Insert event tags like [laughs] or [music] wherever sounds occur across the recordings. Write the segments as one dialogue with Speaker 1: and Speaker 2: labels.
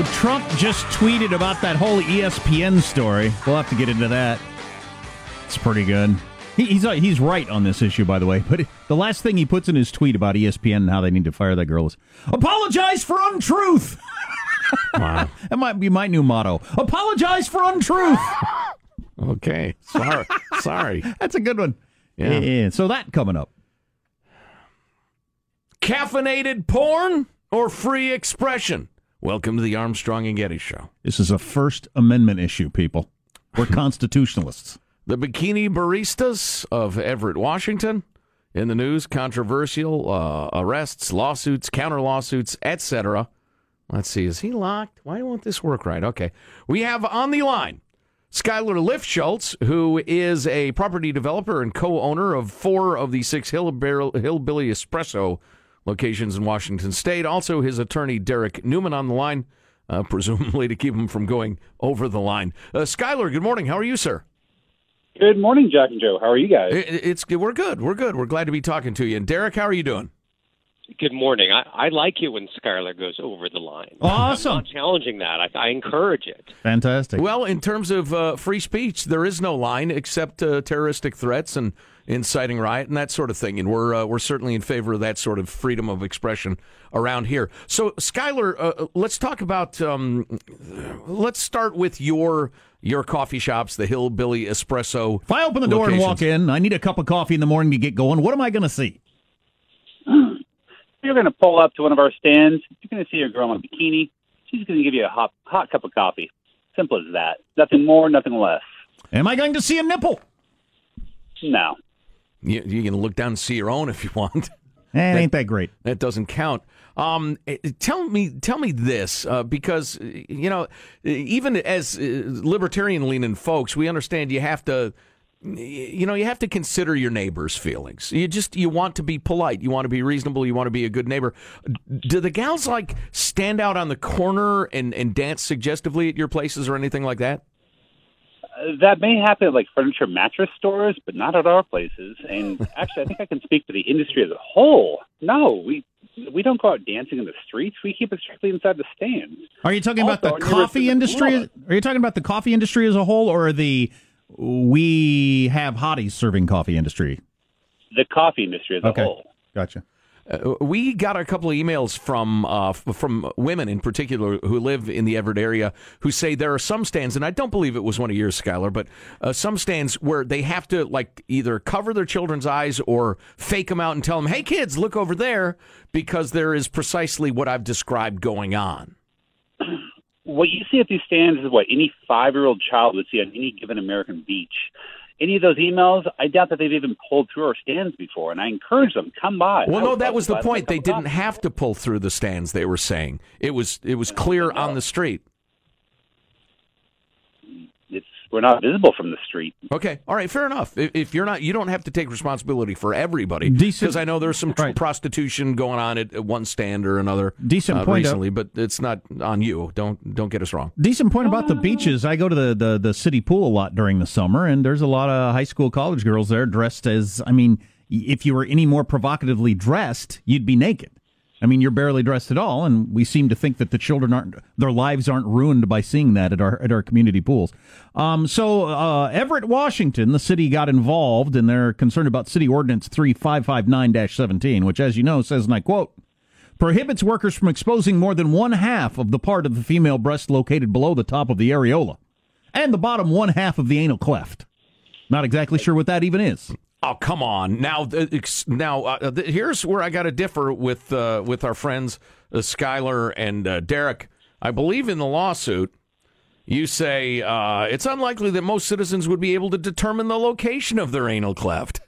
Speaker 1: So Trump just tweeted about that whole ESPN story. We'll have to get into that. It's pretty good. He, he's uh, he's right on this issue, by the way. But the last thing he puts in his tweet about ESPN and how they need to fire that girl is apologize for untruth.
Speaker 2: Wow. [laughs]
Speaker 1: that might be my new motto. Apologize for untruth.
Speaker 2: Okay. Sorry. Sorry. [laughs]
Speaker 1: That's a good one.
Speaker 2: Yeah.
Speaker 1: yeah. So that coming up.
Speaker 2: Caffeinated porn or free expression? Welcome to the Armstrong and Getty Show.
Speaker 1: This is a First Amendment issue, people. We're [laughs] constitutionalists.
Speaker 2: The bikini baristas of Everett, Washington, in the news, controversial uh, arrests, lawsuits, counter lawsuits, etc. Let's see, is he locked? Why won't this work right? Okay. We have on the line Skylar Lifschultz, who is a property developer and co owner of four of the six Hillbilly Espresso locations in Washington State. Also, his attorney, Derek Newman, on the line, uh, [laughs] presumably to keep him from going over the line. Uh, Skylar, good morning. How are you, sir?
Speaker 3: Good morning, Jack and Joe. How are you guys?
Speaker 2: It- It's we're good. We're good. We're glad to be talking to you. And Derek, how are you doing?
Speaker 4: Good morning. I, I like it when Skylar goes over the line.
Speaker 1: Awesome.
Speaker 4: I'm not challenging that. I, I encourage it.
Speaker 1: Fantastic.
Speaker 2: Well, in terms of uh, free speech, there is no line except uh, terroristic threats and inciting riot and that sort of thing. And we're uh, we're certainly in favor of that sort of freedom of expression around here. So, Skylar, uh, let's talk about. Um, let's start with your your coffee shops, the Hillbilly Espresso.
Speaker 1: If I open the door and walk in, I need a cup of coffee in the morning to get going. What am I going to see? [clears throat]
Speaker 3: You're going to pull up to one of our stands. You're going to see a girl in a bikini. She's going to give you a hot, hot cup of coffee. Simple as that. Nothing more, nothing less.
Speaker 1: Am I going to see a nipple?
Speaker 3: No.
Speaker 2: You, you can look down and see your own if you want. [laughs]
Speaker 1: Eh, ain't that great?
Speaker 2: That doesn't count. Um, eh, tell me, tell me this, uh, because you know, even as uh, libertarian-leaning folks, we understand you have to you know, you have to consider your neighbor's feelings. You just you want to be polite, you want to be reasonable, you want to be a good neighbor. Do the gals like stand out on the corner and and dance suggestively at your places or anything like that?
Speaker 3: That may happen at like furniture mattress stores, but not at our places. And [laughs] actually, I think I can speak for the industry as a whole. No, we we don't go out dancing in the streets. We keep it strictly inside the stands.
Speaker 1: Are you talking about the coffee
Speaker 3: the
Speaker 1: industry? Are you talking about the coffee industry as a whole, or the we have hotties serving coffee industry?
Speaker 3: The coffee industry as
Speaker 1: Okay.
Speaker 3: a whole.
Speaker 1: Gotcha.
Speaker 2: Uh, we got a couple of emails from uh, from women in particular who live in the Everett area who say there are some stands, and I don't believe it was one of yours, Skylar, but uh, some stands where they have to like either cover their children's eyes or fake them out and tell them, "Hey, kids, look over there," because there is precisely what I've described going on.
Speaker 3: What you see at these stands is what any five-year-old child would see on any given American beach. Any of those emails, I doubt that they've even pulled through our stands before, and I encourage them come by.
Speaker 2: Well,
Speaker 3: I
Speaker 2: no, that was the
Speaker 3: buy them a
Speaker 2: point. They didn't have to pull through the stands. They were saying it was it was clear on the street.
Speaker 3: It's we're not visible from the street.
Speaker 2: Okay, all right, fair enough. If, if you're not, you don't have to take responsibility for everybody.
Speaker 1: Decent-
Speaker 2: Because I know there's some
Speaker 1: Right.
Speaker 2: prostitution going on at, at one stand or another.
Speaker 1: Decent
Speaker 2: uh,
Speaker 1: point, uh,
Speaker 2: recently, but it's not on you. Don't don't get us wrong.
Speaker 1: Decent point about the beaches. I go to the, the, the city pool a lot during the summer, and there's a lot of high school, college girls there dressed as. I mean, if you were any more provocatively dressed, you'd be naked. I mean, you're barely dressed at all, and we seem to think that the children aren't, their lives aren't ruined by seeing that at our at our community pools. Um, so uh, Everett, Washington, the city got involved, and they're concerned about City Ordinance three five five nine seventeen, which, as you know, says, and I quote prohibits workers from exposing more than one half of the part of the female breast located below the top of the areola and the bottom one half of the anal cleft. Not exactly sure what that even is.
Speaker 2: Oh come on! Now, now uh, here's where I got to differ with uh, with our friends uh, Skylar and uh, Derek. I believe in the lawsuit. You say uh, it's unlikely that most citizens would be able to determine the location of their anal cleft.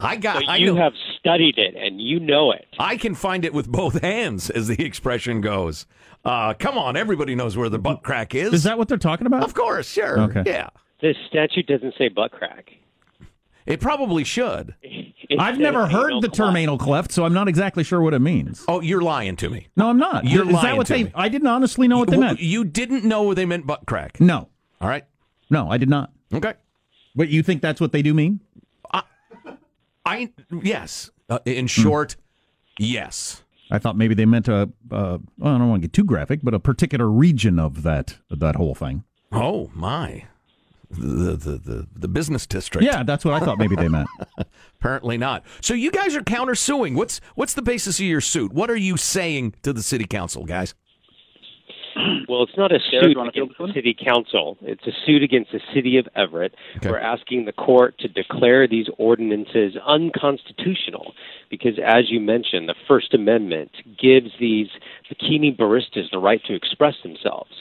Speaker 2: I got.
Speaker 4: But
Speaker 2: I
Speaker 4: you
Speaker 2: know-
Speaker 4: have studied it and you know it.
Speaker 2: I can find it with both hands, as the expression goes. Uh, come on, everybody knows where the butt crack is.
Speaker 1: Is that what they're talking about?
Speaker 2: Of course, sure.
Speaker 1: Okay.
Speaker 2: Yeah,
Speaker 4: This statute doesn't say butt crack.
Speaker 2: It probably should. [laughs]
Speaker 4: It
Speaker 1: I've never heard the term
Speaker 4: cleft.
Speaker 1: anal cleft, so I'm not exactly sure what it means.
Speaker 2: Oh, you're lying to me.
Speaker 1: No, I'm not.
Speaker 2: You're
Speaker 1: is
Speaker 2: lying
Speaker 1: that what
Speaker 2: to
Speaker 1: they?
Speaker 2: me.
Speaker 1: I didn't honestly know what they meant.
Speaker 2: You didn't know what they meant butt crack.
Speaker 1: No,
Speaker 2: All right.
Speaker 1: no, I did not.
Speaker 2: Okay.
Speaker 1: But you think that's what they do mean?
Speaker 2: I yes. Uh, in short, yes.
Speaker 1: I thought maybe they meant a. Uh, well, I don't want to get too graphic, but a particular region of that that whole thing.
Speaker 2: Oh my. The, the the the business district.
Speaker 1: Yeah, that's what I thought maybe they meant. [laughs]
Speaker 2: Apparently not. So you guys are countersuing. What's what's the basis of your suit? What are you saying to the city council, guys? [clears throat]
Speaker 4: Well, it's not a suit
Speaker 3: you
Speaker 4: against
Speaker 3: this one?
Speaker 4: the city council. It's a suit against the city of Everett.
Speaker 2: Okay.
Speaker 4: We're asking the court to declare these ordinances unconstitutional because, as you mentioned, the First Amendment gives these bikini baristas the right to express themselves.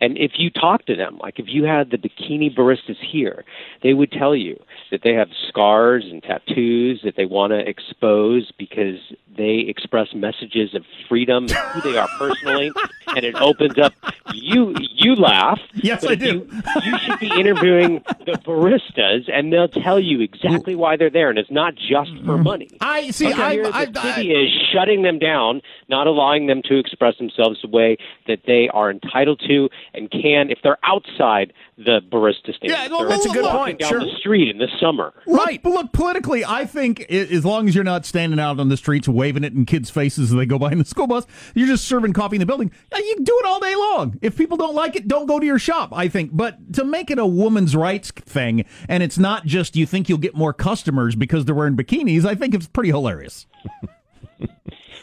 Speaker 4: And if you talk to them, like if you had the bikini baristas here, they would tell you that they have scars and tattoos that they want to expose because they express messages of freedom and who they are personally, [laughs] and it opens up. You you laugh.
Speaker 1: Yes, I do.
Speaker 4: You, you should be interviewing the baristas, and they'll tell you exactly why they're there, and it's not just for mm-hmm. money.
Speaker 1: I see.
Speaker 4: Okay,
Speaker 1: I, I,
Speaker 4: the city is shutting them down, not allowing them to express themselves the way that they are entitled to and can if they're outside the barista stand.
Speaker 1: Yeah, well, that's a good
Speaker 4: walking
Speaker 2: point,
Speaker 4: Down
Speaker 2: sure.
Speaker 4: the street in the summer.
Speaker 1: Right. But look, politically, I think i- as long as you're not standing out on the streets waving it in kids' faces as they go by in the school bus, you're just serving coffee in the building. You can do it all day long. If people don't like it, don't go to your shop, I think. But to make it a woman's rights thing, and it's not just you think you'll get more customers because they're wearing bikinis, I think it's pretty hilarious. [laughs]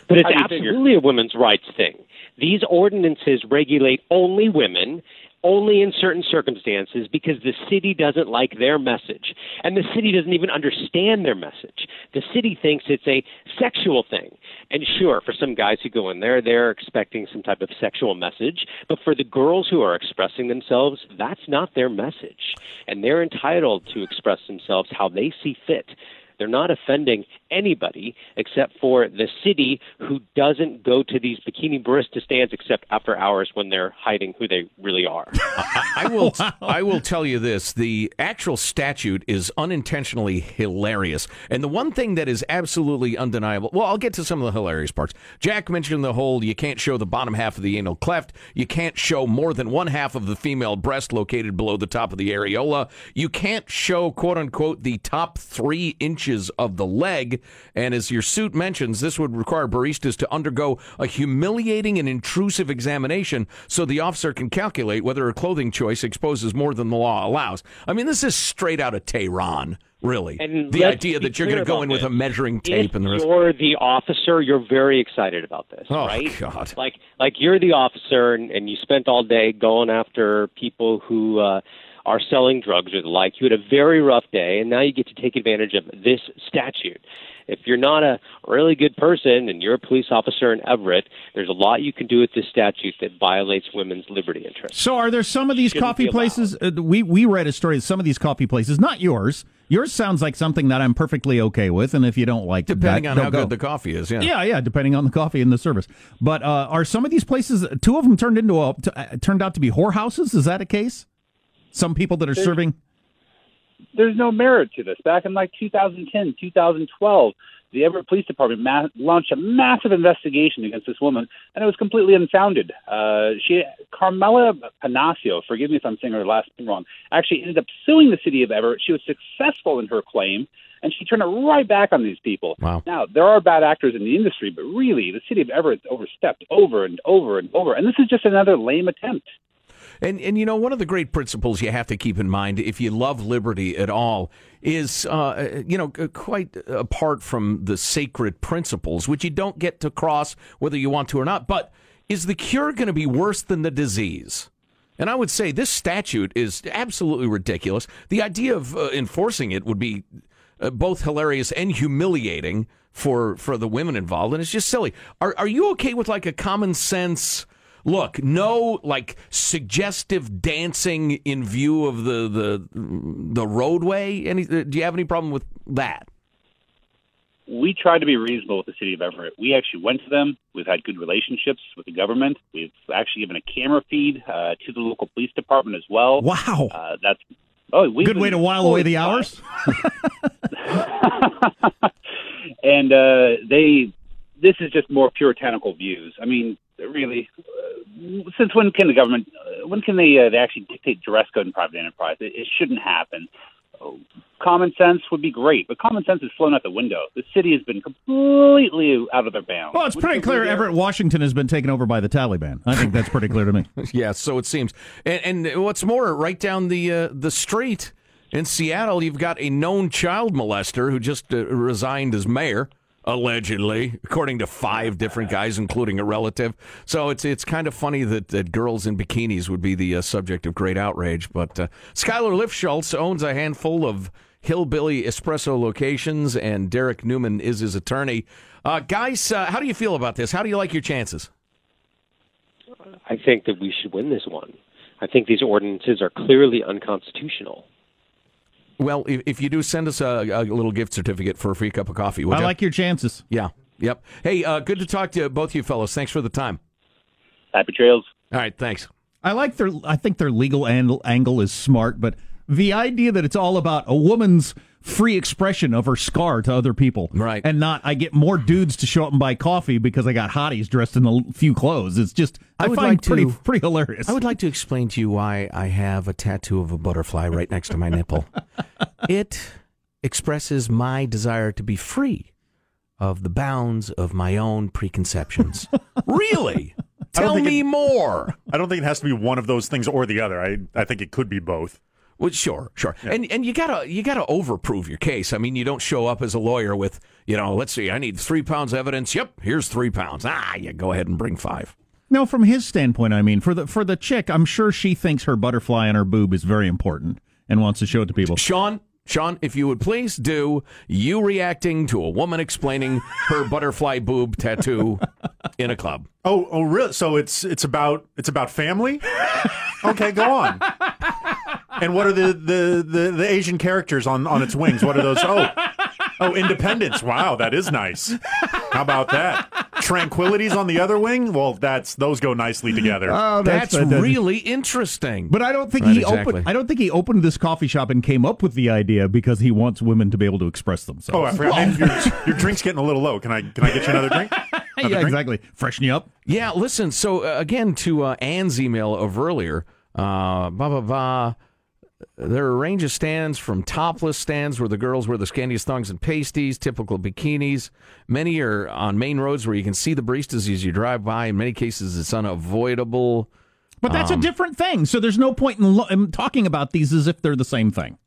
Speaker 4: But it's
Speaker 3: How do figure?
Speaker 4: absolutely a women's rights thing. These ordinances regulate only women, only in certain circumstances, because the city doesn't like their message. And the city doesn't even understand their message. The city thinks it's a sexual thing. And sure, for some guys who go in there, they're expecting some type of sexual message. But for the girls who are expressing themselves, that's not their message. And they're entitled to express themselves how they see fit They're not offending anybody except for the city who doesn't go to these bikini barista stands except after hours when they're hiding who they really are. [laughs]
Speaker 2: I, I will. [laughs] I will tell you this: the actual statute is unintentionally hilarious, and the one thing that is absolutely undeniable. Well, I'll get to some of the hilarious parts. Jack mentioned the whole: you can't show the bottom half of the anal cleft. You can't show more than one half of the female breast located below the top of the areola. You can't show "quote unquote" the top three inches of the leg. And as your suit mentions, this would require baristas to undergo a humiliating and intrusive examination so the officer can calculate whether a clothing choice exposes more than the law allows. I mean, this is straight out of Tehran. Really,
Speaker 4: And
Speaker 2: the idea that you're going to go in with a measuring tape
Speaker 4: if
Speaker 2: and the rest.
Speaker 4: you're the officer, you're very excited about this,
Speaker 2: Oh,
Speaker 4: right?
Speaker 2: God.
Speaker 4: Like, like you're the officer, and, and you spent all day going after people who uh, are selling drugs or the like. You had a very rough day, and now you get to take advantage of this statute. If you're not a really good person and you're a police officer in Everett, there's a lot you can do with this statute that violates women's liberty interests.
Speaker 1: So, are there some of these coffee places? Uh, we we read a story of some of these coffee places, not yours. Yours sounds like something that I'm perfectly okay with, and if you don't like,
Speaker 2: Depending
Speaker 1: that,
Speaker 2: on how
Speaker 1: go.
Speaker 2: good the coffee is, yeah.
Speaker 1: Yeah, yeah, depending on the coffee and the service. But uh, are some of these places? Two of them turned into a t- uh, turned out to be whorehouses. Is that a case? Some people that are serving.
Speaker 3: There's no merit to this. Back in like 2010, 2012, the Everett Police Department ma- launched a massive investigation against this woman, and it was completely unfounded. Uh, she, Carmela Panacio, forgive me if I'm saying her last name wrong, actually ended up suing the city of Everett. She was successful in her claim, and she turned it right back on these people.
Speaker 2: Wow.
Speaker 3: Now, there are bad actors in the industry, but really, the city of Everett overstepped over and over and over, and this is just another lame attempt.
Speaker 2: And and you know one of the great principles you have to keep in mind if you love liberty at all is uh, you know quite apart from the sacred principles which you don't get to cross whether you want to or not. But is the cure going to be worse than the disease? And I would say this statute is absolutely ridiculous. The idea of uh, enforcing it would be uh, both hilarious and humiliating for for the women involved, and it's just silly. Are are you okay with like a common sense? Look, no like suggestive dancing in view of the the the roadway. Any? Do you have any problem with that?
Speaker 3: we tried to be reasonable with the city of Everett. We actually went to them. We've had good relationships with the government. We've actually given a camera feed uh, to the local police department as well.
Speaker 1: Wow,
Speaker 3: Uh, that's oh, we've
Speaker 1: good way to while away the hours. [laughs]
Speaker 3: and uh, they, this is just more puritanical views. I mean, really, uh, since when can the government, uh, when can they, uh, they actually dictate dress code in private enterprise? It, it shouldn't happen. Oh, Common sense would be great, but common sense is flown out the window. The city has been completely out of their bounds.
Speaker 1: Well, it's
Speaker 3: Would
Speaker 1: pretty clear
Speaker 3: there?
Speaker 1: Everett, Washington has been taken over by the Taliban. I think that's pretty clear to me. [laughs]
Speaker 2: Yeah, so it seems. And, and what's more, right down the uh, the street in Seattle, you've got a known child molester who just uh, resigned as mayor, allegedly, according to five different guys, including a relative. So it's it's kind of funny that, that girls in bikinis would be the uh, subject of great outrage. But uh, Skylar Lifschultz owns a handful of hillbilly espresso locations, and Derek Newman is his attorney. Uh, guys, uh, how do you feel about this? How do you like your chances?
Speaker 4: I think that we should win this one. I think these ordinances are clearly unconstitutional.
Speaker 2: Well, if, if you do, send us a, a little gift certificate for a free cup of coffee. Would
Speaker 1: I
Speaker 2: ya?
Speaker 1: like your chances.
Speaker 2: Yeah. Yep. Hey, uh, good to talk to both you fellows. Thanks for the time.
Speaker 3: Happy trails.
Speaker 2: All right. Thanks.
Speaker 1: I like their. I think their legal angle, angle is smart, but the idea that it's all about a woman's free expression of her scar to other people,
Speaker 2: Right.
Speaker 1: and not I get more dudes to show up and buy coffee because I got hotties dressed in a few clothes. It's just I,
Speaker 2: I would
Speaker 1: find
Speaker 2: like
Speaker 1: pretty
Speaker 2: to-
Speaker 1: pretty hilarious.
Speaker 2: I would like to explain to you why I have a tattoo of a butterfly right next to my nipple. [laughs] It expresses my desire to be free of the bounds of my own preconceptions. [laughs] really? Tell me
Speaker 5: it-
Speaker 2: more.
Speaker 5: I don't think it has to be one of those things or the other. I, I think it could be both.
Speaker 2: Well, sure, sure, and and you gotta you gotta overprove your case. I mean, you don't show up as a lawyer with you know, let's see, I need three pounds of evidence. Yep, here's three pounds. Ah, you go ahead and bring five.
Speaker 1: No, from his standpoint, I mean, for the for the chick, I'm sure she thinks her butterfly on her boob is very important and wants to show it to people.
Speaker 2: Sean, Sean, if you would please do you reacting to a woman explaining her butterfly boob tattoo [laughs] in a club.
Speaker 5: Oh, oh, really? So it's it's about it's about family. [laughs] okay, go on. And what are the, the, the, the Asian characters on, on its wings? What are those? Oh, Oh, independence. Wow, that is nice. How about that? Tranquility's on the other wing. Well, that's those go nicely together.
Speaker 1: Oh,
Speaker 2: That's
Speaker 1: fantastic.
Speaker 2: really interesting.
Speaker 1: But I don't think
Speaker 2: Right,
Speaker 1: he
Speaker 2: exactly.
Speaker 1: opened. I don't think he opened this coffee shop and came up with the idea because he wants women to be able to express themselves.
Speaker 5: oh, I forgot. Your, your drink's getting a little low. Can I can I get you another drink? [laughs] Another
Speaker 1: yeah,
Speaker 5: drink?
Speaker 1: exactly. Freshen you up.
Speaker 2: Yeah, listen. So uh, again, to uh, Ann's email of earlier, uh, blah blah blah. There are a range of stands from topless stands where the girls wear the scantiest thongs and pasties, typical bikinis. Many are on main roads where you can see the baristas as you drive by. In many cases, it's unavoidable.
Speaker 1: But that's a um, different thing. So there's no point in, lo- in talking about these as if they're the same thing.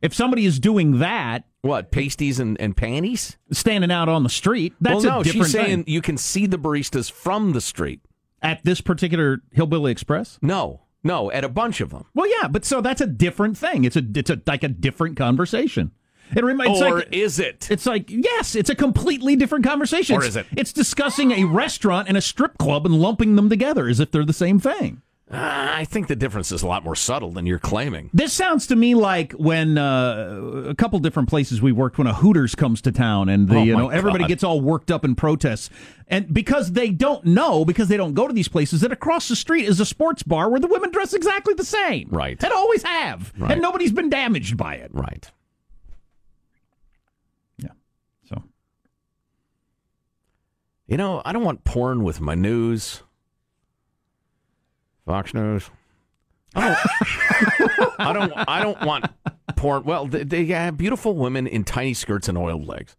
Speaker 1: If somebody is doing that,
Speaker 2: What pasties and, and panties?
Speaker 1: standing out on the street, that's
Speaker 2: well, no,
Speaker 1: a different
Speaker 2: she's saying
Speaker 1: thing.
Speaker 2: you can see the baristas from the street.
Speaker 1: At this particular Hillbilly Express.
Speaker 2: No, no, at a bunch of them.
Speaker 1: Well, yeah, but so that's a different thing. It's a it's a like a different conversation. It reminds
Speaker 2: or
Speaker 1: like,
Speaker 2: is it?
Speaker 1: It's like yes, it's a completely different conversation.
Speaker 2: Or is it?
Speaker 1: It's discussing a restaurant and a strip club and lumping them together as if they're the same thing.
Speaker 2: Uh, I think the difference is a lot more subtle than you're claiming.
Speaker 1: This sounds to me like when uh, a couple different places we worked when a Hooters comes to town and the
Speaker 2: Oh,
Speaker 1: you know everybody gets all worked up in protests and because they don't know because they don't go to these places that across the street is a sports bar where the women dress exactly the same
Speaker 2: Right.
Speaker 1: and always have
Speaker 2: Right.
Speaker 1: and nobody's been damaged by it
Speaker 2: Right.
Speaker 1: yeah so
Speaker 2: You know, I don't want porn with my news. Fox News. I don't. [laughs] I don't. I don't want porn. Well, they, they have beautiful women in tiny skirts and oiled legs,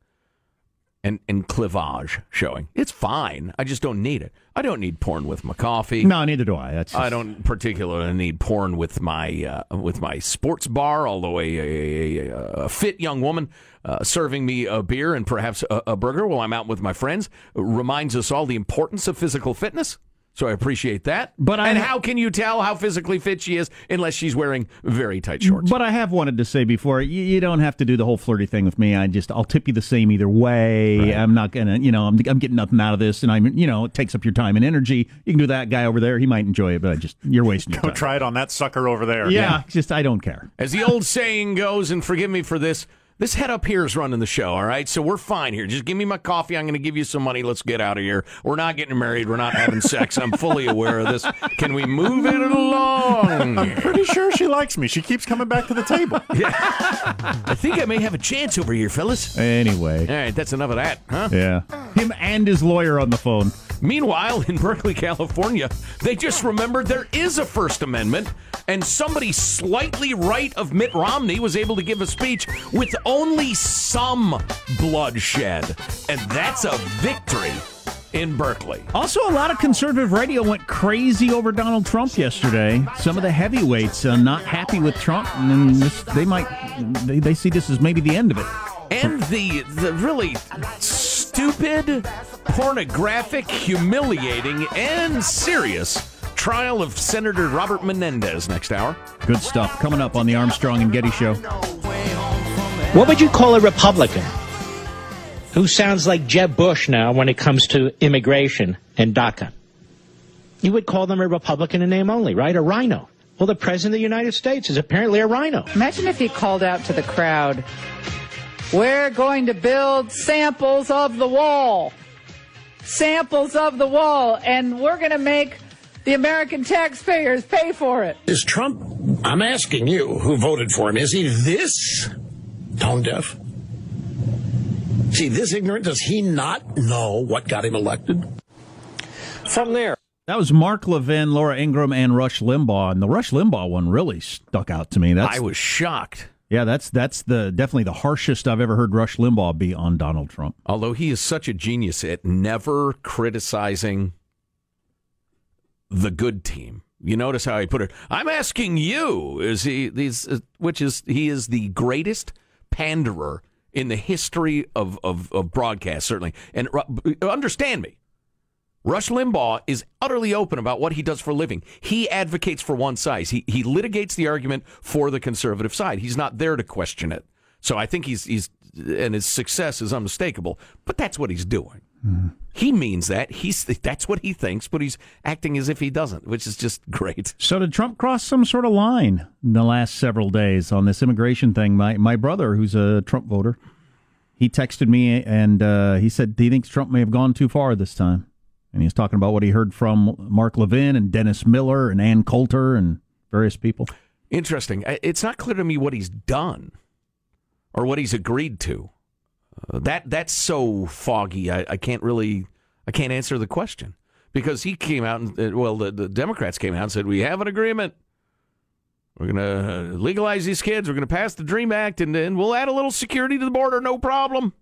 Speaker 2: and and cleavage showing. It's fine. I just don't need it. I don't need porn with my coffee.
Speaker 1: no neither do I that's
Speaker 2: I don't particularly need porn with my uh, with my sports bar. Although a, a, a, a fit young woman uh, serving me a beer and perhaps a, a burger while I'm out with my friends reminds us all the importance of physical fitness. So I appreciate that.
Speaker 1: But I-
Speaker 2: and how can you tell how physically fit she is unless she's wearing very tight shorts?
Speaker 1: But I have wanted to say before, you, you don't have to do the whole flirty thing with me. I just, I'll tip you the same either way. I'm not gonna, you know, I'm, I'm getting nothing out of this, and I'm, you know, it takes up your time and energy. You can do that guy over there; he might enjoy it, but I just, you're wasting your
Speaker 5: Go
Speaker 1: time.
Speaker 5: try it on that sucker over there.
Speaker 1: yeah, just I don't care.
Speaker 2: As the old saying goes, and forgive me for this, this head up here is running the show, all right? So we're fine here. Just give me my coffee. I'm going to give you some money. Let's get out of here. We're not getting married. We're not having sex. I'm fully aware of this. Can we move it along?
Speaker 5: I'm pretty sure she likes me. She keeps coming back to the table. [laughs] Yeah.
Speaker 2: I think I may have a chance over here, fellas.
Speaker 1: Anyway,
Speaker 2: All right, that's enough of that, huh?
Speaker 1: yeah, him and his lawyer on the phone.
Speaker 2: Meanwhile, in Berkeley, California, they just remembered there is a First Amendment, and somebody slightly right of Mitt Romney was able to give a speech with only some bloodshed. And that's a victory in Berkeley.
Speaker 1: Also, a lot of conservative radio went crazy over Donald Trump yesterday. Some of the heavyweights uh, not happy with Trump, and this, they might they, they see this as maybe the end of it.
Speaker 2: And the the really stupid, pornographic, humiliating, and serious trial of Senator Robert Menendez next hour.
Speaker 1: Good stuff coming up on the Armstrong and Getty Show.
Speaker 6: What would you call a Republican who sounds like Jeb Bush now when it comes to immigration and DACA? You would call them a Republican in name only, right? A rhino. Well, the President of the United States is apparently a rhino.
Speaker 7: Imagine if he called out to the crowd, We're going to build samples of the wall. Samples of the wall, and we're going to make the American taxpayers pay for it.
Speaker 8: Is Trump, I'm asking you who voted for him, is he this tone deaf? See, this ignorant? Does he not know what got him elected?
Speaker 6: From there,
Speaker 1: That was Mark Levin, Laura Ingraham, and Rush Limbaugh, and the Rush Limbaugh one really stuck out to me. That's
Speaker 2: I was shocked.
Speaker 1: Yeah, that's that's the definitely the harshest I've ever heard Rush Limbaugh be on Donald Trump.
Speaker 2: Although he is such a genius at never criticizing the good team. You notice how he put it. I'm asking you, is he? These, uh, which is he is the greatest panderer in the history of of, of broadcast, certainly. And Ru- understand me, Rush Limbaugh is utterly open about what he does for a living. He advocates for one side. He he litigates the argument for the conservative side. He's not there to question it. So I think he's he's and his success is unmistakable. But that's what he's doing. He means that. He's that's what he thinks, but he's acting as if he doesn't, which is just [laughs] great.
Speaker 1: So did Trump cross some sort of line in the last several days on this immigration thing? My my brother, who's a Trump voter, he texted me and uh, he said he thinks Trump may have gone too far this time. And he's talking about what he heard from Mark Levin and Dennis Miller and Ann Coulter and various people.
Speaker 2: Interesting. It's not clear to me what he's done or what he's agreed to. Uh, that that's so foggy. I, I can't really I can't answer the question because he came out and uh, well the, the Democrats came out and said we have an agreement. We're going to legalize these kids. We're going to pass the Dream Act and then we'll add a little security to the border. No problem.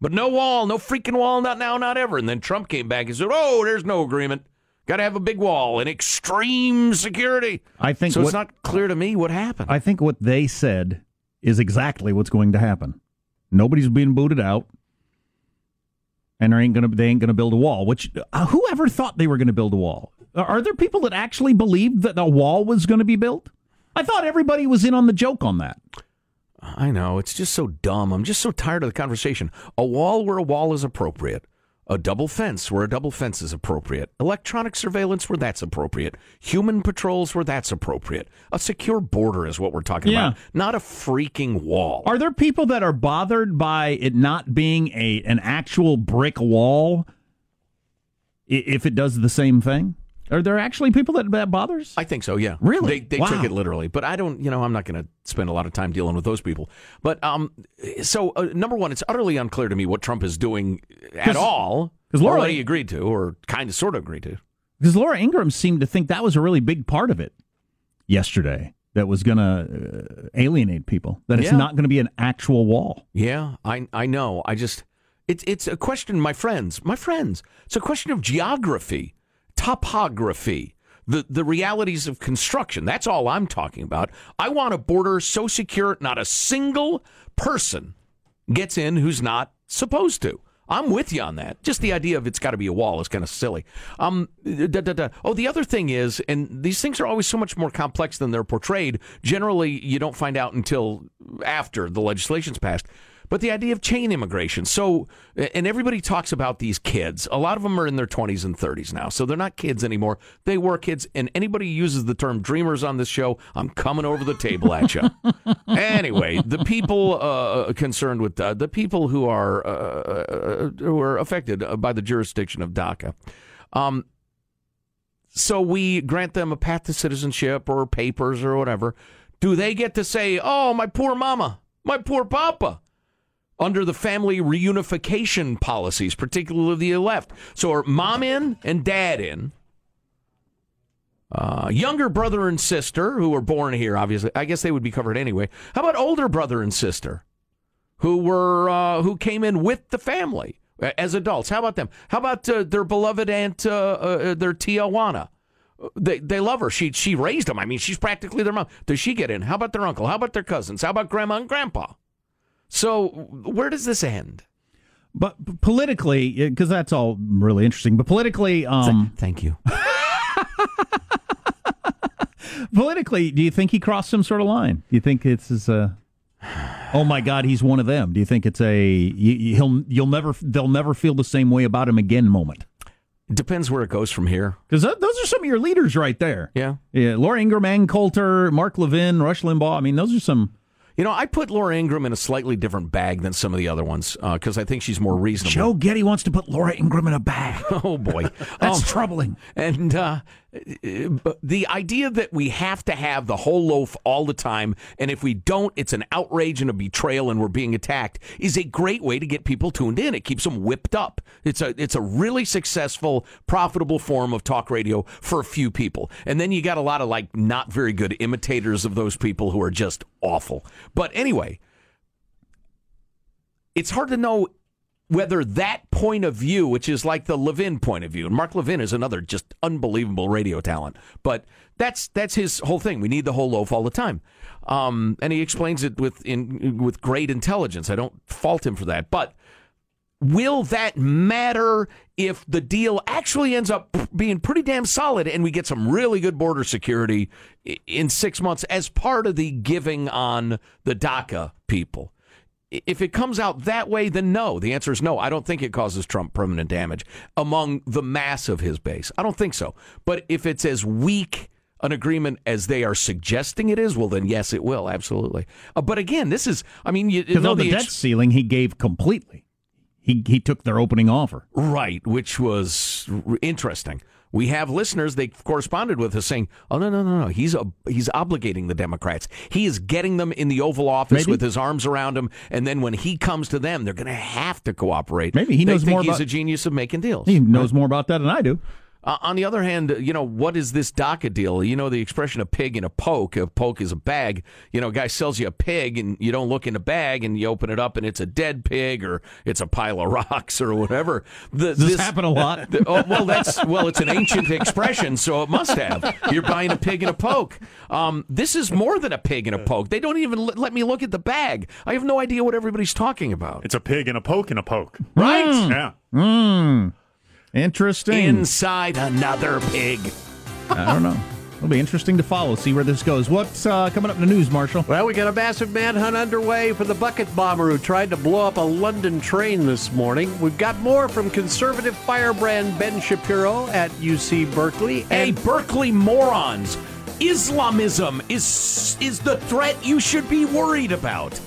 Speaker 2: But no wall, no freaking wall, not now, not ever. And then Trump came back and said, "Oh, there's no agreement. Got to have a big wall and extreme security."
Speaker 1: I think
Speaker 2: so.
Speaker 1: what-
Speaker 2: it's not clear to me what happened.
Speaker 1: I think what they said is exactly what's going to happen. Nobody's being booted out, and there ain't gonna they ain't gonna build a wall. Which uh, whoever thought they were going to build a wall? Are- Are there people that actually believed that a wall was going to be built? I thought everybody was in on the joke on that.
Speaker 2: I know. It's just so dumb. I'm just so tired of the conversation. A wall where a wall is appropriate. A double fence where a double fence is appropriate. Electronic surveillance where that's appropriate. Human patrols where that's appropriate. A secure border is what we're talking
Speaker 1: Yeah.
Speaker 2: about, not a freaking wall.
Speaker 1: Are there people that are bothered by it not being a an actual brick wall if it does the same thing? Are there actually people that that bothers?
Speaker 2: I think so. Yeah,
Speaker 1: Really?
Speaker 2: They, they
Speaker 1: Wow.
Speaker 2: took it literally, but I don't. You know, I'm not going to spend a lot of time dealing with those people. But um, so uh, number one, it's utterly unclear to me what Trump is doing at all,
Speaker 1: 'cause
Speaker 2: or
Speaker 1: Laura-
Speaker 2: what he agreed to, or kind of sort of agreed to.
Speaker 1: Because Laura Ingraham seemed to think that was a really big part of it yesterday. That was going to uh, alienate people. That it's
Speaker 2: Yeah.
Speaker 1: not going to be an actual wall.
Speaker 2: Yeah, I I know. I just it's it's a question, my friends, my friends. It's a question of geography, topography, the the realities of construction. That's all I'm talking about. I want a border so secure not a single person gets in who's not supposed to. I'm with you on that. Just the idea of it's got to be a wall is kind of silly. Um, da, da, da. Oh, the other thing is, and these things are always so much more complex than they're portrayed. Generally, you don't find out until after the legislation's passed. But the idea of chain immigration. So, and everybody talks about these kids. A lot of them are in their 20s and 30s now. So they're not kids anymore. They were kids. And anybody who uses the term dreamers on this show, I'm coming over the table at you. [laughs] anyway, the people uh, concerned with uh, the people who are uh, uh, who are affected by the jurisdiction of DACA. Um, so we grant them a path to citizenship or papers or whatever. Do they get to say, "Oh, my poor mama, my poor papa"? Under the family reunification policies, particularly the left. So are mom in and dad in? Uh, younger brother and sister who were born here, obviously. I guess they would be covered anyway. How about older brother and sister who were uh, who came in with the family uh, as adults? How about them? How about uh, their beloved aunt, uh, uh, their Tijuana? They they love her. She she raised them. I mean, she's practically their mom. Does she get in? How about their uncle? How about their cousins? How about grandma and grandpa? So where does this end?
Speaker 1: But politically, because that's all really interesting. But politically, um,
Speaker 2: thank you. [laughs]
Speaker 1: politically, do you think he crossed some sort of line? Do you think it's is a oh my god, he's one of them? Do you think it's a you, you- he'll you'll never they'll never feel the same way about him again moment?
Speaker 2: Depends where it goes from here.
Speaker 1: Because those are some of your leaders right there.
Speaker 2: Yeah.
Speaker 1: Yeah, Laura Ingraham, Ann Coulter, Mark Levin, Rush Limbaugh. I mean, those are some.
Speaker 2: You know, I put Laura Ingraham in a slightly different bag than some of the other ones because I think she's more reasonable.
Speaker 1: Joe Getty wants to put Laura Ingraham in a bag. [laughs]
Speaker 2: Oh boy,
Speaker 1: That's
Speaker 2: Um,
Speaker 1: troubling.
Speaker 2: And uh, the idea that we have to have the whole loaf all the time, and if we don't, it's an outrage and a betrayal, and we're being attacked, is a great way to get people tuned in. It keeps them whipped up. It's a it's a really successful, profitable form of talk radio for a few people, and then you got a lot of like not very good imitators of those people who are just awful. But anyway, it's hard to know whether that point of view, which is like the Levin point of view, and Mark Levin is another just unbelievable radio talent, but that's that's his whole thing. We need the whole loaf all the time, um, and he explains it with in with great intelligence. I don't fault him for that, but will that matter if the deal actually ends up being pretty damn solid and we get some really good border security in six months as part of the giving on the DACA people? If it comes out that way, then no. The answer is no. I don't think it causes Trump permanent damage among the mass of his base. I don't think so. But if it's as weak an agreement as they are suggesting it is, well, then yes, it will absolutely. Uh, but again, this is, I mean, you
Speaker 1: Because
Speaker 2: know
Speaker 1: the,
Speaker 2: the
Speaker 1: debt
Speaker 2: ex-
Speaker 1: ceiling he gave completely. He he took their opening offer.
Speaker 2: right, which was r- interesting. We have listeners they corresponded with us saying, "Oh no, no, no, no! He's a, he's obligating the Democrats. He is getting them in the Oval Office
Speaker 1: Maybe.
Speaker 2: with his arms around them, and then when he comes to them, they're going to have to cooperate.
Speaker 1: Maybe he
Speaker 2: They
Speaker 1: knows more
Speaker 2: He's
Speaker 1: about-
Speaker 2: a genius of making deals.
Speaker 1: He knows more about that than I do.
Speaker 2: Uh, on the other hand, you know, what is this DACA deal? You know, the expression a pig in a poke. A poke is a bag. You know, a guy sells you a pig and you don't look in the bag and you open it up and it's a dead pig or it's a pile of [laughs] rocks or whatever. The,
Speaker 1: Does this happen a lot?
Speaker 2: the- [laughs] oh, well, that's well, it's an ancient expression, so it must have. You're buying a pig in a poke. Um, this is more than a pig in a poke. They don't even let let me look at the bag. I have no idea what everybody's talking about.
Speaker 5: It's a pig in a poke and a poke.
Speaker 2: Right?
Speaker 5: Yeah.
Speaker 1: Hmm. Interesting.
Speaker 2: Inside another pig.
Speaker 1: I don't know. It'll be interesting to follow, see where this goes. What's uh, coming up in the news, Marshall?
Speaker 9: Well, we got a massive manhunt underway for the bucket bomber who tried to blow up a London train this morning. We've got more from conservative firebrand Ben Shapiro at UC Berkeley.
Speaker 2: Hey, Berkeley morons! Islamism is is the threat you should be worried about.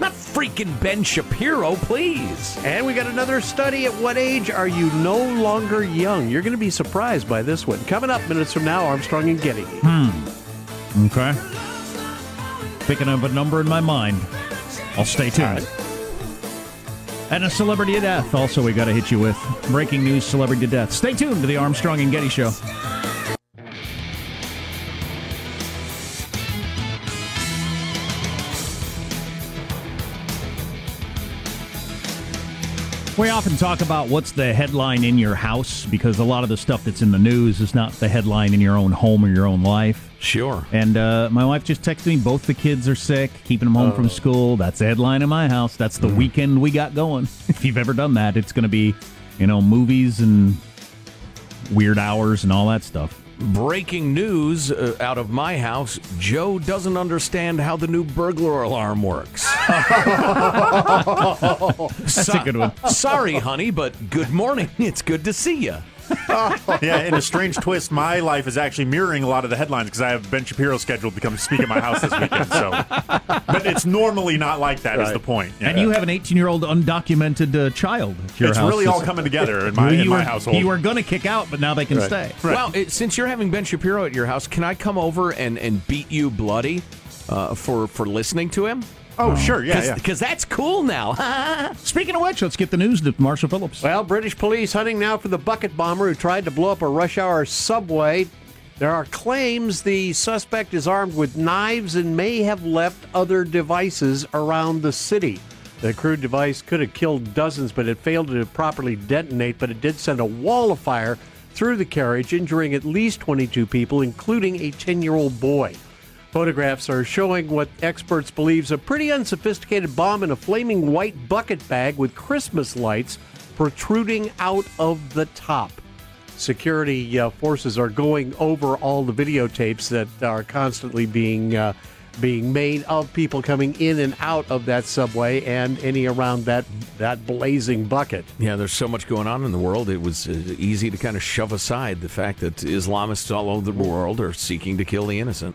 Speaker 2: Not freaking Ben Shapiro, please.
Speaker 9: And we got another study. At what age are you no longer young? You're going to be surprised by this one. Coming up minutes from now, Armstrong and Getty.
Speaker 1: Hmm. Okay. Picking up a number in my mind. I'll stay tuned. And a celebrity to death. Also, we got to hit you with breaking news celebrity death. Stay tuned to the Armstrong and Getty Show. We often talk about what's the headline in your house because a lot of the stuff that's in the news is not the headline in your own home or your own life.
Speaker 2: Sure.
Speaker 1: And uh, my wife just texted me both the kids are sick, keeping them home from school. That's the headline in my house. That's the weekend we got going. [laughs] If you've ever done that, it's going to be, you know, movies and weird hours and all that stuff.
Speaker 2: Breaking news uh, out of my house Joe doesn't understand how the new burglar alarm works.
Speaker 1: That's a good one. [laughs]
Speaker 2: Sorry, honey, but good morning. [laughs] It's good to see you. [laughs]
Speaker 5: yeah, in a strange twist, my life is actually mirroring a lot of the headlines because I have Ben Shapiro scheduled to come speak at my house this weekend. So, but it's normally not like that. Is the point? Yeah.
Speaker 1: And you have an 18 year old undocumented uh, child at your
Speaker 5: It's
Speaker 1: house.
Speaker 5: really all coming together in my-
Speaker 1: Well,
Speaker 5: in
Speaker 1: you
Speaker 5: my
Speaker 1: were,
Speaker 5: household.
Speaker 1: You were going to kick out, but now they can stay.
Speaker 2: Well, it, since you're having Ben Shapiro at your house, can I come over and, and beat you bloody uh, for for listening to him?
Speaker 5: Oh, sure, yeah, yeah.
Speaker 2: Because that's cool now. [laughs]
Speaker 1: Speaking of which, let's get the news to Marshall Phillips.
Speaker 9: Well, British police hunting now for the bucket bomber who tried to blow up a rush hour subway. There are claims the suspect is armed with knives and may have left other devices around the city. The crude device could have killed dozens, but it failed to properly detonate, but it did send a wall of fire through the carriage, injuring at least 22 people, including a 10 year old boy. Photographs are showing what experts believe is a pretty unsophisticated bomb in a flaming white bucket bag with Christmas lights protruding out of the top. Security uh, forces are going over all the videotapes that are constantly being uh, being made of people coming in and out of that subway and any around that that blazing bucket.
Speaker 2: Yeah, there's so much going on in the world. It was uh, easy to kind of shove aside the fact that Islamists all over the world are seeking to kill the innocent.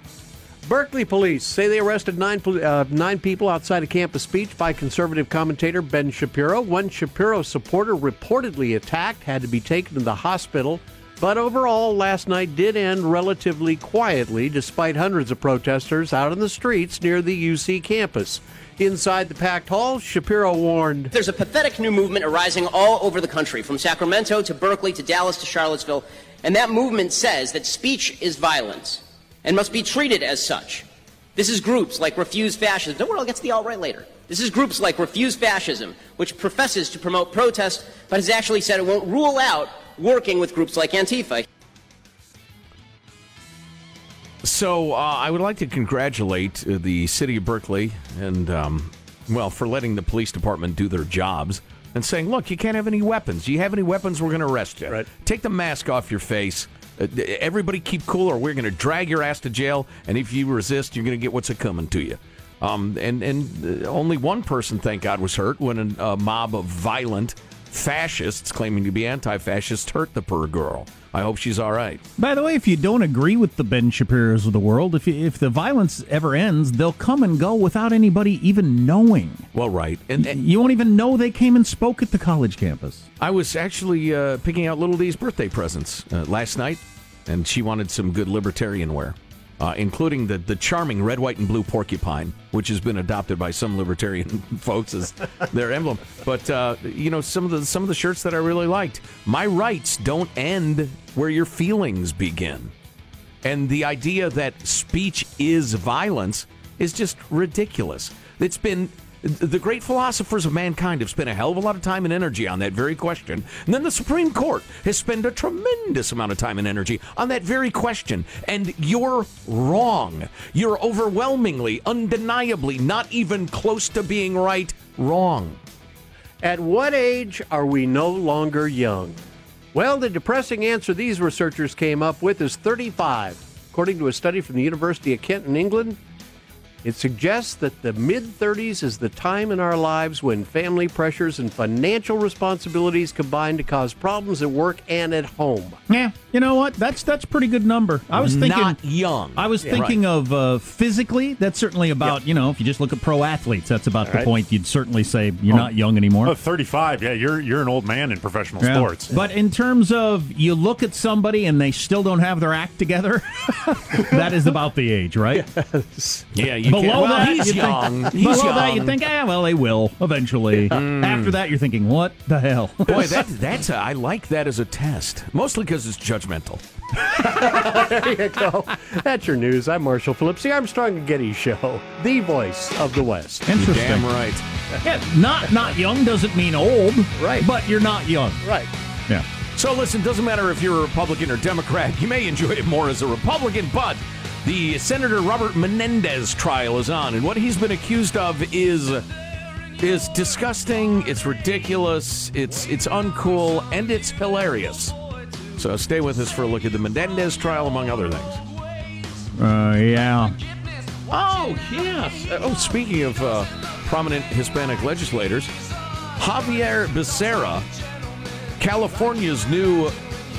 Speaker 9: Berkeley police say they arrested nine uh, nine people outside a campus speech by conservative commentator Ben Shapiro. One Shapiro supporter reportedly attacked, had to be taken to the hospital. But overall, last night did end relatively quietly, despite hundreds of protesters out in the streets near the UC campus. Inside the packed hall, Shapiro warned.
Speaker 10: There's a pathetic new movement arising all over the country, from Sacramento to Berkeley to Dallas to Charlottesville, and that movement says that speech is violence and must be treated as such. This is groups like Refuse Fascism. Don't worry, I'll get to the alt right later. This is groups like Refuse Fascism, which professes to promote protest, but has actually said it won't rule out working with groups like Antifa.
Speaker 2: So uh, I would like to congratulate uh, the city of Berkeley and, um, well, for letting the police department do their jobs and saying, look, you can't have any weapons. Do you have any weapons, we're going to arrest you. Right. Take the mask off your face. Uh, everybody keep cool, or we're going to drag your ass to jail. And if you resist, you're going to get what's a coming to you. Um, and and uh, only one person, thank God, was hurt when a, a mob of violent fascists claiming to be anti-fascists hurt the poor girl. I hope she's all right.
Speaker 1: By the way, if you don't agree with the Ben Shapiro's of the world, if you, if the violence ever ends, they'll come and go without anybody even knowing.
Speaker 2: Well, right, and, and
Speaker 1: you won't even know they came and spoke at the college campus.
Speaker 2: I was actually uh, picking out Little D's birthday presents uh, last night, and she wanted some good libertarian wear uh, including the, the charming red, white, and blue porcupine, which has been adopted by some libertarian [laughs] folks as their emblem. But uh, you know, some of the some of the shirts that I really liked. My rights don't end where your feelings begin, and the idea that speech is violence is just ridiculous. It's been the great philosophers of mankind have spent a hell of a lot of time and energy on that very question. And then the Supreme Court has spent a tremendous amount of time and energy on that very question. And you're wrong. You're overwhelmingly, undeniably, not even close to being right, wrong.
Speaker 9: At what age are we no longer young? Well, the depressing answer these researchers came up with is 35. According to a study from the University of Kent in England, it suggests that the mid 30s is the time in our lives when family pressures and financial responsibilities combine to cause problems at work and at home.
Speaker 1: Yeah, you know what? That's that's pretty good number. I was thinking
Speaker 2: not young.
Speaker 1: I was
Speaker 2: Yeah.
Speaker 1: thinking
Speaker 2: Right.
Speaker 1: of uh, physically. That's certainly about you know if you just look at pro athletes, that's about
Speaker 5: All
Speaker 1: the
Speaker 5: right.
Speaker 1: point. You'd certainly say you're
Speaker 5: Oh.
Speaker 1: not young anymore.
Speaker 5: Oh, 35. Yeah, you're you're an old man in professional
Speaker 1: Yeah.
Speaker 5: sports.
Speaker 1: But in terms of you look at somebody and they still don't have their act together, [laughs] that is about the age, right? [laughs] Yes.
Speaker 2: Yeah, you
Speaker 1: below
Speaker 2: can't- well,
Speaker 1: that,
Speaker 2: he's
Speaker 1: you
Speaker 2: young.
Speaker 1: Think,
Speaker 2: He's
Speaker 1: below that, you think, ah, well, they will eventually. After that, you're thinking, what the hell?
Speaker 2: Boy, that that's a, I like that as a test, mostly because it's judgmental. [laughs]
Speaker 9: there you go. That's your news. I'm Marshall Phillips, the Armstrong and Getty Show, the voice of the West.
Speaker 1: Interesting.
Speaker 2: Damn right.
Speaker 1: Yeah, not not young doesn't mean old,
Speaker 9: Right.
Speaker 1: But you're not young,
Speaker 9: Right.
Speaker 1: Yeah.
Speaker 2: So listen, doesn't matter if you're a Republican or Democrat. You may enjoy it more as a Republican, but the Senator Robert Menendez trial is on, and what he's been accused of is is disgusting. It's ridiculous. It's it's uncool, and it's hilarious. So stay with us for a look at the Menendez trial, among other things.
Speaker 1: Uh, yeah.
Speaker 2: Oh yes. Oh, speaking of uh, prominent Hispanic legislators, Xavier Becerra, California's new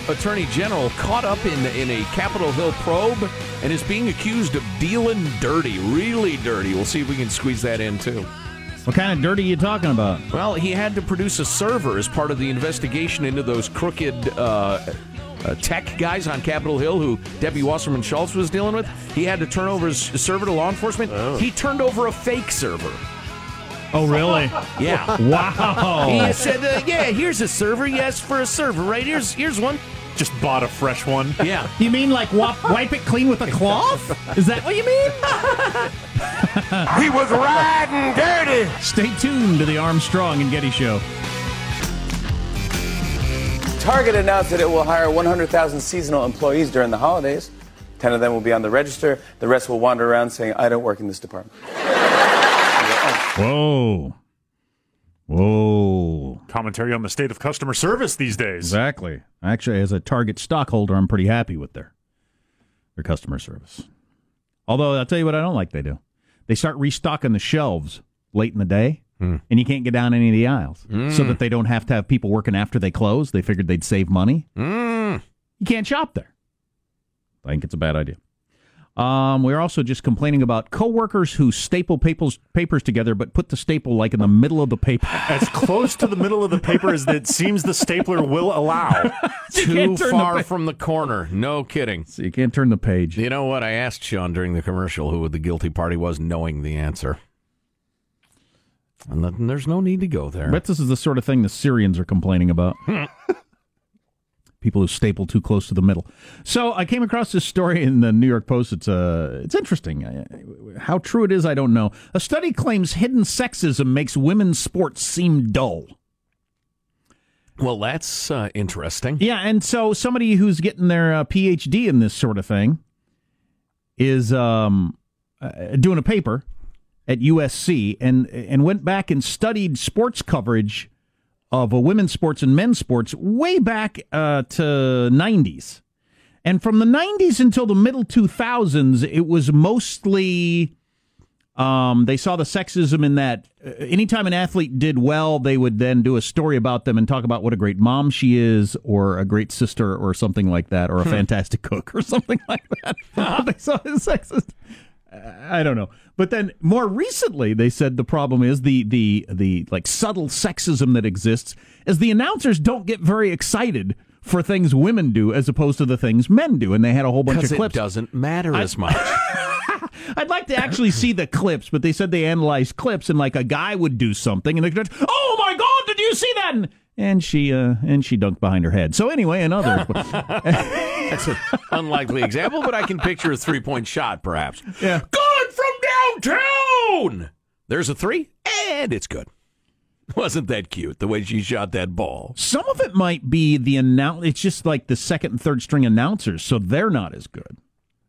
Speaker 2: attorney general, caught up in in a Capitol Hill probe and is being accused of dealing dirty, really dirty. We'll see if we can squeeze that in too.
Speaker 1: What kind of dirty are you talking about?
Speaker 2: Well, he had to produce a server as part of the investigation into those crooked uh, uh, tech guys on Capitol Hill who Debbie Wasserman Schultz was dealing with. He had to turn over his server to law enforcement. He turned over a fake server.
Speaker 1: Oh, really? [laughs]
Speaker 2: Yeah.
Speaker 1: Wow.
Speaker 2: He said, uh, "Yeah, here's a server. Yes, for a server, right? Here's here's one.
Speaker 5: Just bought a fresh one.
Speaker 2: Yeah.
Speaker 1: You mean like wop, [laughs] wipe it clean with a cloth? Is that what you mean? [laughs]
Speaker 8: He was riding dirty.
Speaker 1: Stay tuned to the Armstrong and Getty Show.
Speaker 11: Target announced that it will hire 100,000 seasonal employees during the holidays. 10 of them will be on the register. The rest will wander around saying, I don't work in this department.
Speaker 1: Whoa. Whoa.
Speaker 5: Commentary on the state of customer service these days.
Speaker 1: Exactly. Actually, as a Target stockholder, I'm pretty happy with their their customer service. Although I'll tell you what I don't like they do. They start restocking the shelves late in the day, and you can't get down any of the aisles, so that they don't have to have people working after they close. They figured they'd save money.
Speaker 2: Mm.
Speaker 1: You can't shop there. I think it's a bad idea. Um, we're also just complaining about coworkers who staple papers papers together, but put the staple like in the middle of the paper. [laughs]
Speaker 5: As close to the middle of the paper as it seems the stapler will allow. [laughs]
Speaker 2: Too
Speaker 1: can't the
Speaker 2: far
Speaker 1: pa-
Speaker 2: from the corner. No kidding.
Speaker 1: So you can't turn the page.
Speaker 2: You know what? I asked Sean during the commercial who the guilty party was, knowing the answer. And then there's no need to go there.
Speaker 1: But this is the sort of thing the Syrians are complaining about. [laughs] People who staple too close to the middle. So I came across this story in the New York Post. It's uh, it's interesting. How true it is, I don't know. A study claims hidden sexism makes women's sports seem dull.
Speaker 2: well, that's uh, interesting.
Speaker 1: Yeah, and so somebody who's getting their uh, PhD in this sort of thing is um, uh, doing a paper at USC and and went back and studied sports coverage of uh, women's sports and men's sports way back uh, to 90s. And from the 90s until the middle 2000s, it was mostly Um, they saw the sexism in that. Uh, anytime an athlete did well, they would then do a story about them and talk about what a great mom she is, or a great sister, or something like that, or a
Speaker 12: Hmm.
Speaker 1: fantastic cook, or [laughs] something like that. [laughs] they saw his sexist. I don't know. But then more recently, they said the problem is the the the like subtle sexism that exists is the announcers don't get very excited for things women do as opposed to the things men do, and they had a whole bunch of
Speaker 2: Because it
Speaker 1: clips.
Speaker 2: doesn't matter
Speaker 1: I-
Speaker 2: as much. [laughs]
Speaker 1: I'd like to actually see the clips, but they said they analyzed clips, and like a guy would do something, and they could, oh my god, did you see that? And, and she uh, and she dunked behind her head. So anyway, another. [laughs]
Speaker 2: That's an unlikely example, but I can picture a three point shot, perhaps.
Speaker 1: Yeah.
Speaker 2: Good downtown. There's a three, and it's good. [laughs] Wasn't that cute the way she shot that ball?
Speaker 1: Some of it might be the announce. It's just like the second and third string announcers, so they're not as good.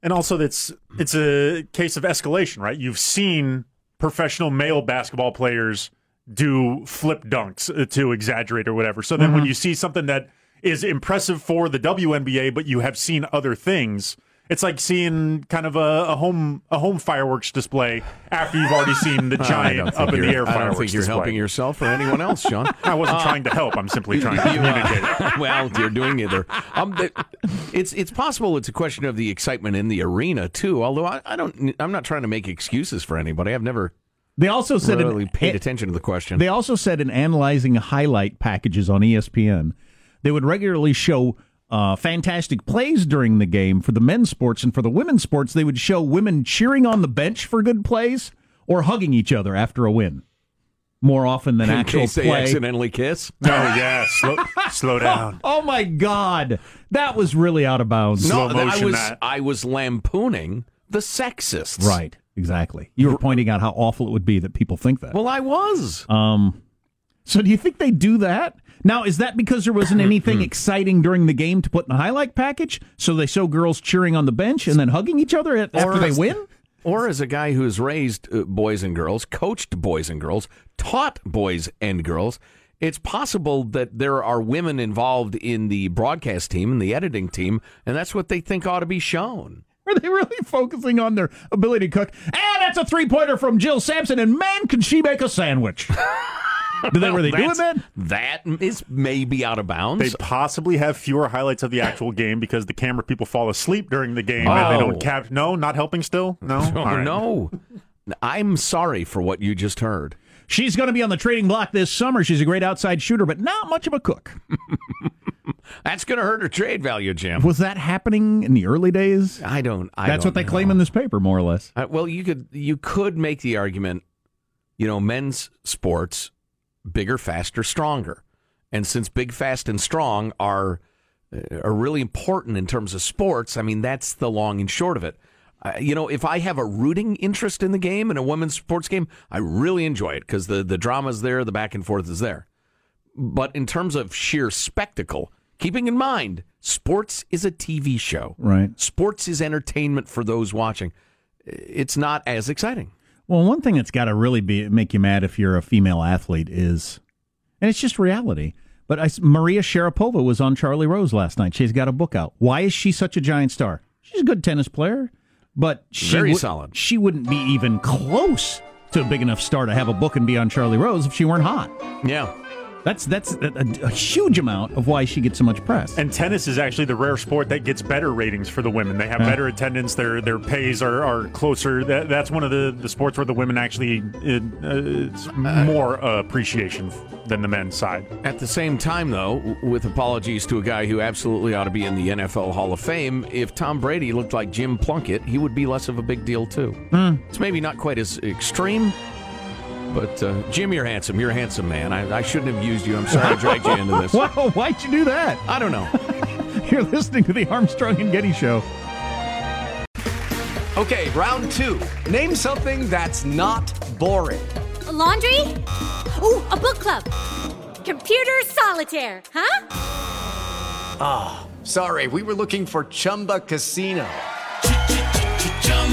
Speaker 5: And also, it's it's a case of escalation, right? You've seen professional male basketball players do flip dunks uh, to exaggerate or whatever. So then, when
Speaker 1: Mhm.
Speaker 5: you see something that is impressive for the WNBA, but you have seen other things, it's like seeing kind of a, a home a home fireworks display after you've already seen the [laughs] giant
Speaker 2: think
Speaker 5: up in the
Speaker 2: you're-
Speaker 5: air
Speaker 2: I don't
Speaker 5: fireworks
Speaker 2: think you're
Speaker 5: display.
Speaker 2: helping yourself or anyone else, Sean. [laughs]
Speaker 5: I wasn't
Speaker 2: Uh,
Speaker 5: trying to help. I'm simply trying to [laughs]
Speaker 2: You, uh,
Speaker 5: communicate.
Speaker 2: well, you're doing either. Um, the- it's it's possible it's a question of the excitement in the arena too. Although I, I don't, I'm not trying to make excuses for anybody. I've never.
Speaker 1: They also said in-
Speaker 2: really paid attention to the question.
Speaker 1: They also said in analyzing highlight packages on ESPN, they would regularly show uh, fantastic plays during the game for the men's sports, and for the women's sports, they would show women cheering on the bench for good plays or hugging each other after a win. More often than [laughs]
Speaker 2: in
Speaker 1: actual
Speaker 2: case they
Speaker 1: play.
Speaker 2: accidentally kiss. [laughs]
Speaker 5: No, yeah, slow, slow [laughs] down.
Speaker 1: Oh my God, that was really out of bounds.
Speaker 2: No, I was I was lampooning the sexists.
Speaker 1: Right, exactly. You were pointing out how awful it would be that people think that.
Speaker 2: Well, I was.
Speaker 1: Um, so do you think they do that? Now, is that because there wasn't anything exciting during the game to put in the highlight package? So they show girls cheering on the bench and then hugging each other at- after they win? [laughs]
Speaker 2: Or as a guy who's raised uh, boys and girls, coached boys and girls, taught boys and girls, it's possible that there are women involved in the broadcast team and the editing team, and that's what they think ought to be shown. [laughs]
Speaker 1: Are they really focusing on their ability to cook? And that's a three pointer from Jill Sampson, and man, can she make a sandwich! [laughs] Do they really doing
Speaker 2: That's-
Speaker 1: that?
Speaker 2: That is maybe out of bounds.
Speaker 5: They possibly have fewer highlights of the actual game because the camera people fall asleep during the game and they
Speaker 2: Oh.
Speaker 5: don't cap. No, not helping still. No, [laughs]
Speaker 2: Oh,
Speaker 5: All right.
Speaker 2: no. I'm sorry for what you just heard.
Speaker 1: She's going to be on the trading block this summer. She's a great outside shooter, but not much of a cook. [laughs]
Speaker 2: That's going to hurt her trade value, Jim.
Speaker 1: Was that happening in the early days?
Speaker 2: I don't. I
Speaker 1: That's
Speaker 2: don't
Speaker 1: what they
Speaker 2: know.
Speaker 1: claim in this paper, more or less.
Speaker 2: Uh, well, you could you could make the argument, you know, men's sports bigger, faster, stronger, and since big, fast, and strong are uh, are really important in terms of sports, I mean that's the long and short of it. Uh, you know, if I have a rooting interest in the game in a women's sports game, I really enjoy it because the the drama's there, the back and forth is there. But in terms of sheer spectacle, keeping in mind, sports is a TV show.
Speaker 1: Right.
Speaker 2: Sports is entertainment for those watching. It's not as exciting.
Speaker 1: Well, one thing that's got to really be make you mad if you're a female athlete is, and it's just reality. But I, Maria Sharapova was on Charlie Rose last night. She's got a book out. Why is she such a giant star? She's a good tennis player, but she
Speaker 2: Very
Speaker 1: would-
Speaker 2: solid.
Speaker 1: She wouldn't be even close to a big enough star to have a book and be on Charlie Rose if she weren't hot.
Speaker 2: Yeah.
Speaker 1: That's that's a, a, a huge amount of why she gets so much press.
Speaker 5: And tennis is actually the rare sport that gets better ratings for the women. They have
Speaker 1: Huh.
Speaker 5: better attendance. Their their pays are, are closer. That, that's one of the, the sports where the women actually uh, uh, it's more uh, appreciation than the men's side.
Speaker 2: At the same time, though, with apologies to a guy who absolutely ought to be in the NFL Hall of Fame, if Tom Brady looked like Jim Plunkett, he would be less of a big deal, too.
Speaker 1: Hmm.
Speaker 2: It's maybe not quite as extreme, but uh, Jim, you're handsome. You're a handsome man. I, I shouldn't have used you. I'm sorry I dragged you into this. [laughs]
Speaker 1: Why, why'd you do that?
Speaker 2: I don't know. [laughs]
Speaker 1: You're listening to the Armstrong and Getty Show.
Speaker 12: Okay, round two. Name something that's not boring.
Speaker 13: A laundry? Ooh, a book club. Computer solitaire, huh?
Speaker 12: Ah, sorry, we were looking for Chumba Casino.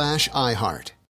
Speaker 14: slash iHeart.